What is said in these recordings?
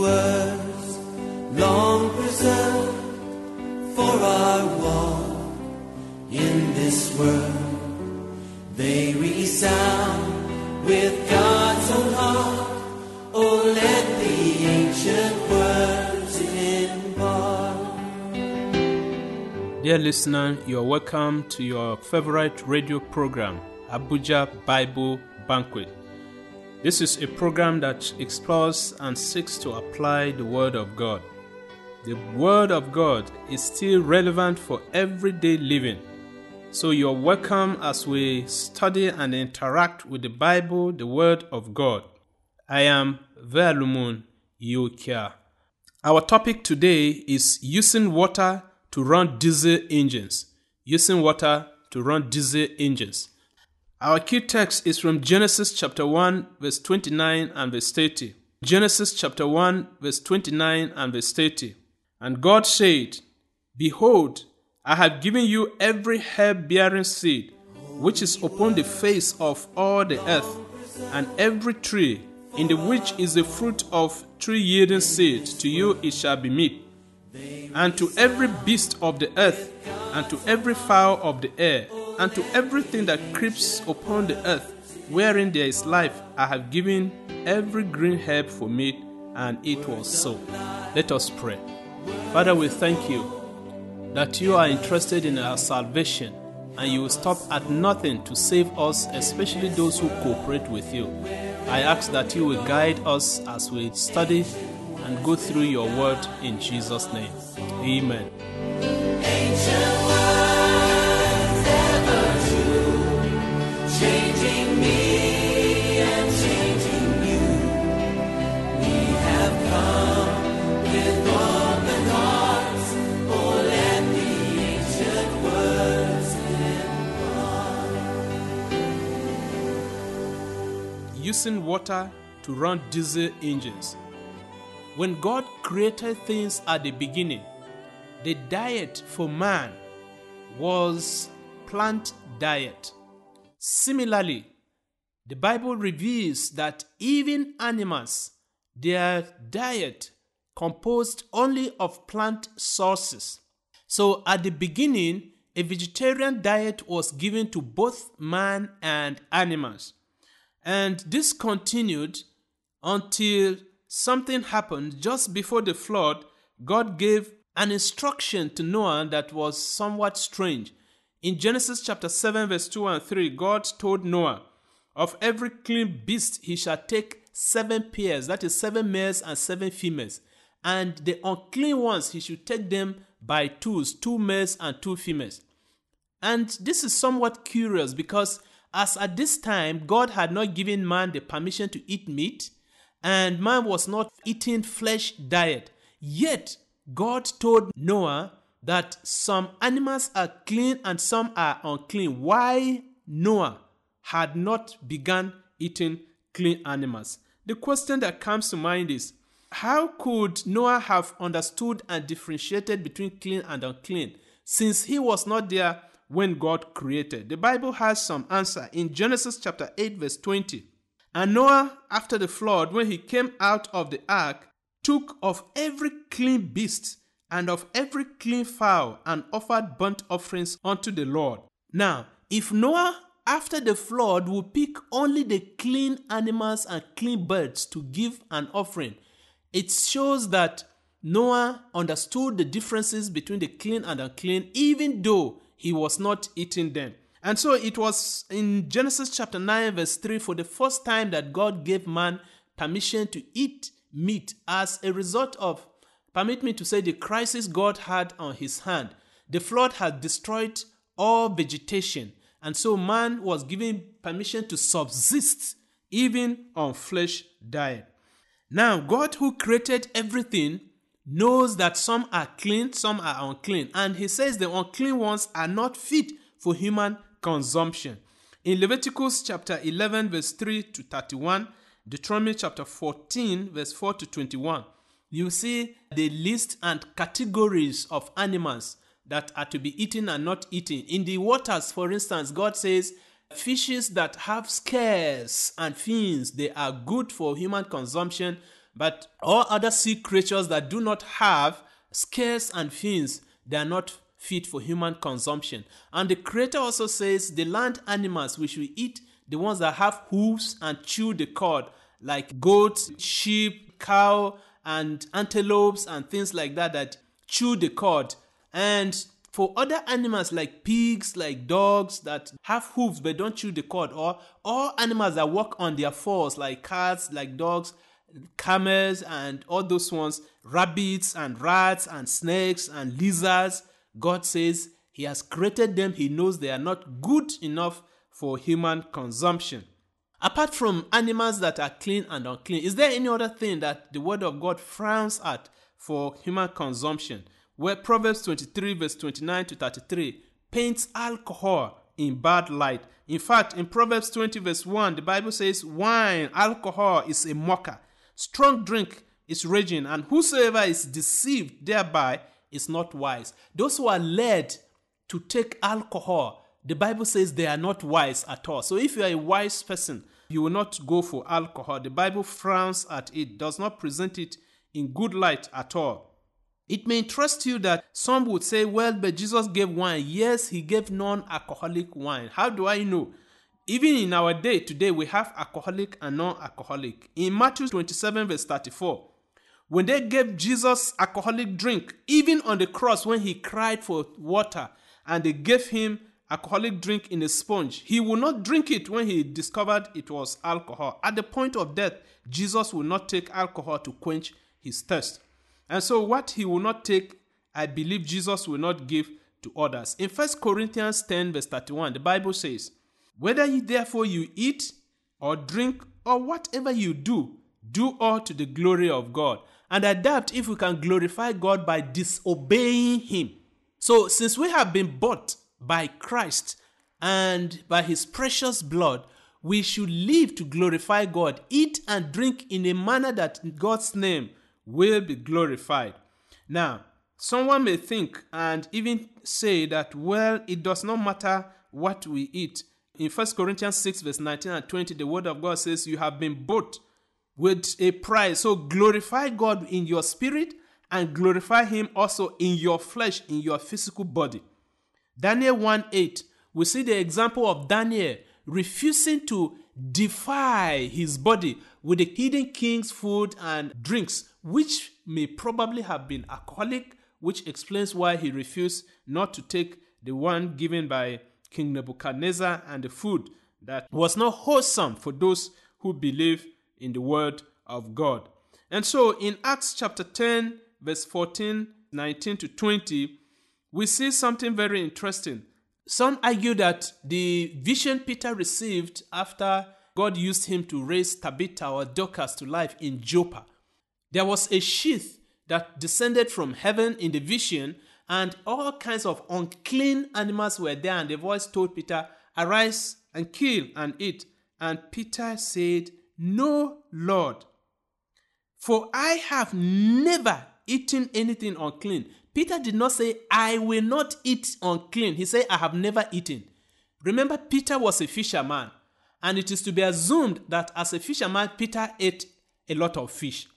words long preserved for our walk in this world. They resound with God's own heart. Oh, let the ancient words impart. Dear listener, you are welcome to your favorite radio program, Abuja Bible Banquet. This is a program that explores and seeks to apply the Word of God. The Word of God is still relevant for everyday living. So you're welcome as we study and interact with the Bible, the Word of God. I am Velumun Yokia. Our topic today is using water to run diesel engines. Using water to run diesel engines. Our key text is from Genesis chapter 1, verse 29 and verse 30. Genesis chapter 1, verse 29 and verse 30. And God said, Behold, I have given you every herb bearing seed which is upon the face of all the earth, and every tree in the which is the fruit of tree yielding seed, to you it shall be meat. And to every beast of the earth, and to every fowl of the air, and to everything that creeps upon the earth, wherein there is life, I have given every green herb for meat, and it was so. Let us pray. Father, we thank you that you are interested in our salvation and you will stop at nothing to save us, especially those who cooperate with you. I ask that you will guide us as we study and go through your word in Jesus' name. Amen. Using water to run diesel engines. When God created things at the beginning, the diet for man was plant diet. Similarly, the Bible reveals that even animals, their diet composed only of plant sources. So at the beginning, a vegetarian diet was given to both man and animals. And this continued until something happened just before the flood. God gave an instruction to Noah that was somewhat strange. In Genesis chapter 7, verse 2 and 3, God told Noah, Of every clean beast he shall take seven pairs, that is, seven males and seven females. And the unclean ones he should take them by twos, two males and two females. And this is somewhat curious because, as at this time, God had not given man the permission to eat meat, and man was not eating flesh diet. Yet, God told Noah that some animals are clean and some are unclean. Why Noah had not begun eating clean animals? The question that comes to mind is how could Noah have understood and differentiated between clean and unclean since he was not there when God created? The Bible has some answer in Genesis chapter 8 verse 20. And Noah after the flood when he came out of the ark took of every clean beast and of every clean fowl and offered burnt offerings unto the Lord. Now, if Noah after the flood would pick only the clean animals and clean birds to give an offering, it shows that Noah understood the differences between the clean and unclean, even though he was not eating them. And so it was in Genesis chapter 9, verse 3, for the first time that God gave man permission to eat meat as a result of, permit me to say, the crisis God had on his hand. The flood had destroyed all vegetation, and so man was given permission to subsist even on flesh diet. Now, God who created everything knows that some are clean, some are unclean, and he says the unclean ones are not fit for human consumption. In Leviticus chapter 11, verse 3 to 31, Deuteronomy chapter 14, verse 4 to 21, you see the list and categories of animals that are to be eaten and not eaten. In the waters, for instance, God says, Fishes that have scales and fins, they are good for human consumption, But all other sea creatures that do not have scales and fins, they are not fit for human consumption. And the Creator also says the land animals which we eat, the ones that have hooves and chew the cud, like goats, sheep, cow, and antelopes and things like that that chew the cud. And for other animals like pigs, like dogs that have hooves but don't chew the cud, or all animals that walk on their fours, like cats, like dogs, camels, and all those ones, rabbits and rats and snakes and lizards, God says He has created them. He knows they are not good enough for human consumption. Apart from animals that are clean and unclean, is there any other thing that the Word of God frowns at for human consumption? Where Proverbs 23, verse 29 to 33 paints alcohol in bad light. In fact, in Proverbs 20, verse 1, the Bible says, Wine, alcohol is a mocker, strong drink is raging, and whosoever is deceived thereby is not wise. Those who are led to take alcohol, the Bible says they are not wise at all. So if you are a wise person, you will not go for alcohol. The Bible frowns at it, does not present it in good light at all. It may interest you that some would say, well, but Jesus gave wine. Yes, he gave non alcoholic wine. How do I know? Even in our day today, we have alcoholic and non alcoholic. In Matthew 27, verse 34, when they gave Jesus alcoholic drink, even on the cross when he cried for water and they gave him alcoholic drink in a sponge, he would not drink it when he discovered it was alcohol. At the point of death, Jesus will not take alcohol to quench his thirst. And so, what he will not take, I believe Jesus will not give to others. In 1 Corinthians 10, verse 31, the Bible says, Whether ye therefore you eat or drink or whatever you do, do all to the glory of God. And doubt if we can glorify God by disobeying Him. So, since we have been bought by Christ and by His precious blood, we should live to glorify God, eat and drink in a manner that God's name will be glorified. Now, someone may think and even say that, well, it does not matter what we eat. In 1 Corinthians 6, verse 19 and 20, the word of God says, You have been bought with a price. So glorify God in your spirit and glorify Him also in your flesh, in your physical body. Daniel 1 8, we see the example of Daniel refusing to defy his body with the hidden king's food and drinks, which may probably have been alcoholic, which explains why he refused not to take the one given by King Nebuchadnezzar and the food that was not wholesome for those who believe in the word of God. And so in Acts chapter 10, verse 14, 19 to 20, we see something very interesting. Some argue that the vision Peter received after God used him to raise Tabitha or Dorcas to life in Joppa. There was a sheath that descended from heaven in the vision, and all kinds of unclean animals were there. And the voice told Peter, Arise and kill and eat. And Peter said, No, Lord, for I have never eaten anything unclean. Peter did not say, I will not eat unclean. He said, I have never eaten. Remember, Peter was a fisherman, and it is to be assumed that as a fisherman, Peter ate a lot of fish.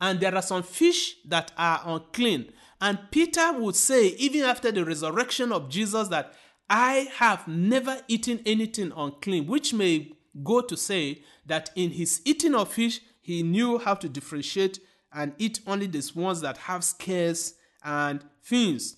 And there are some fish that are unclean. And Peter would say, even after the resurrection of Jesus, that I have never eaten anything unclean, which may go to say that in his eating of fish, he knew how to differentiate and eat only the ones that have scales and fins.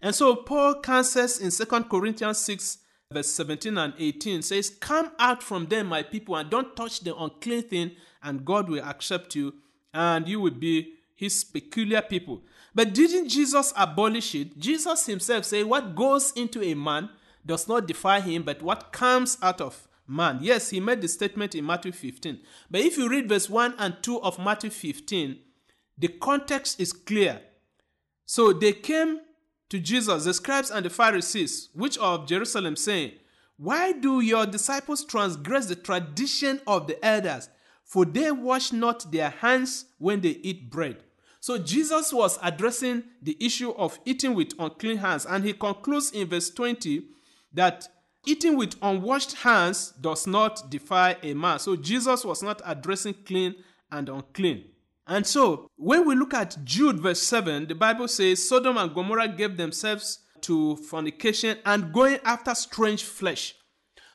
And so Paul counsels in 2 Corinthians 6, verse 17 and 18 says, Come out from them, my people, and don't touch the unclean thing, and God will accept you, and you will be his peculiar people. But didn't Jesus abolish it? Jesus himself said, What goes into a man does not defile him, but what comes out of man. Yes, he made the statement in Matthew 15. But if you read verse 1 and 2 of Matthew 15, the context is clear. So they came to Jesus, the scribes and the Pharisees, which are of Jerusalem, saying, Why do your disciples transgress the tradition of the elders? For they wash not their hands when they eat bread. So Jesus was addressing the issue of eating with unclean hands, and he concludes in verse 20 that eating with unwashed hands does not defy a man. So Jesus was not addressing clean and unclean. And so, when we look at Jude verse 7, the Bible says Sodom and Gomorrah gave themselves to fornication and going after strange flesh.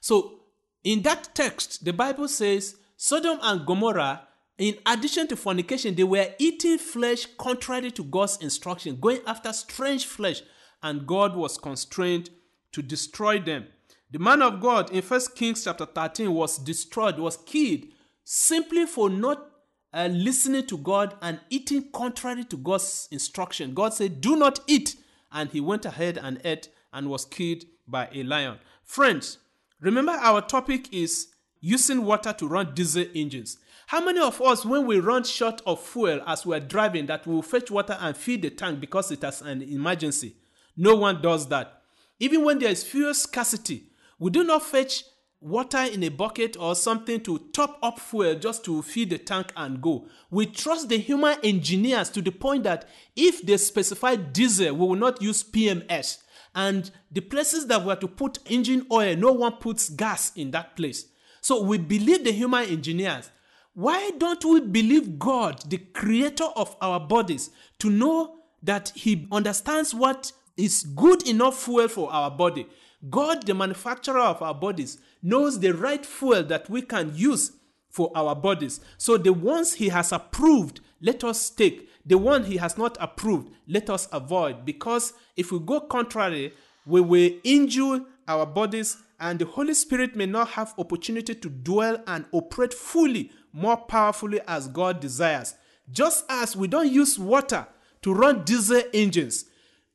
So, in that text, the Bible says Sodom and Gomorrah, in addition to fornication, they were eating flesh contrary to God's instruction, going after strange flesh, and God was constrained to destroy them. The man of God in 1 Kings chapter 13 was destroyed, was killed, simply for not uh, listening to God and eating contrary to God's instruction. God said, Do not eat. And he went ahead and ate and was killed by a lion. Friends, remember our topic is using water to run diesel engines. How many of us, when we run short of fuel as we're driving, that we will fetch water and fill the tank because it has an emergency? No one does that. Even when there is fuel scarcity, we do not fetch water in a bucket or something to top up fuel just to fill the tank and go. We trust the human engineers to the point that if they specify diesel, we will not use PMS. And the places that were to put engine oil, no one puts gas in that place. So we believe the human engineers. Why don't we believe God, the creator of our bodies, to know that He understands what is good enough fuel for our body? God, the manufacturer of our bodies, knows the right fuel that we can use for our bodies. So the ones He has approved, let us take. The one He has not approved, let us avoid. Because if we go contrary, we will injure our bodies and the Holy Spirit may not have opportunity to dwell and operate fully, more powerfully as God desires. Just as we don't use water to run diesel engines,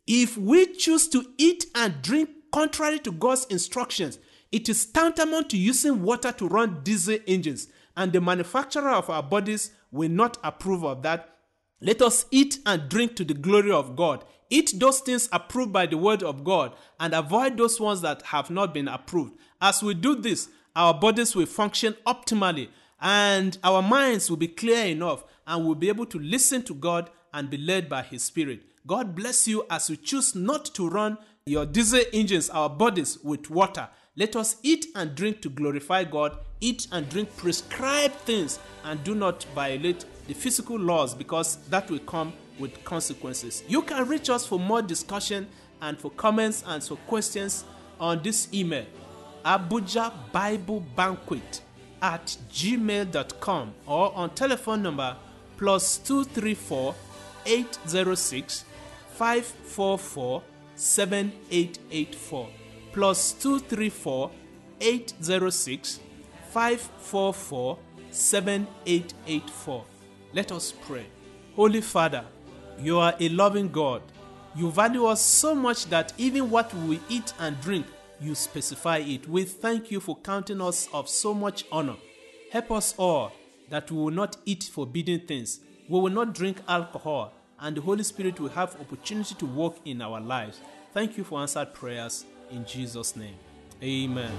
if we choose to eat and drink contrary to God's instructions, it is tantamount to using water to run diesel engines, and the manufacturer of our bodies will not approve of that. Let us eat and drink to the glory of God. Eat those things approved by the word of God and avoid those ones that have not been approved. As we do this, our bodies will function optimally and our minds will be clear enough and we'll be able to listen to God and be led by His Spirit. God bless you as you choose not to run your diesel engines, our bodies, with water. Let us eat and drink to glorify God, eat and drink prescribed things, and do not violate the physical laws because that will come with consequences. You can reach us for more discussion and for comments and for questions on this email Abuja Bible Banquet at gmail.com or on telephone number plus 234 806 544 7884 plus 234 806 544 7884. Let us pray. Holy Father, you are a loving God. You value us so much that even what we eat and drink, you specify it. We thank you for counting us of so much honor. Help us all that we will not eat forbidden things, we will not drink alcohol, and the Holy Spirit will have opportunity to work in our lives. Thank you for answered prayers in Jesus' name. Amen.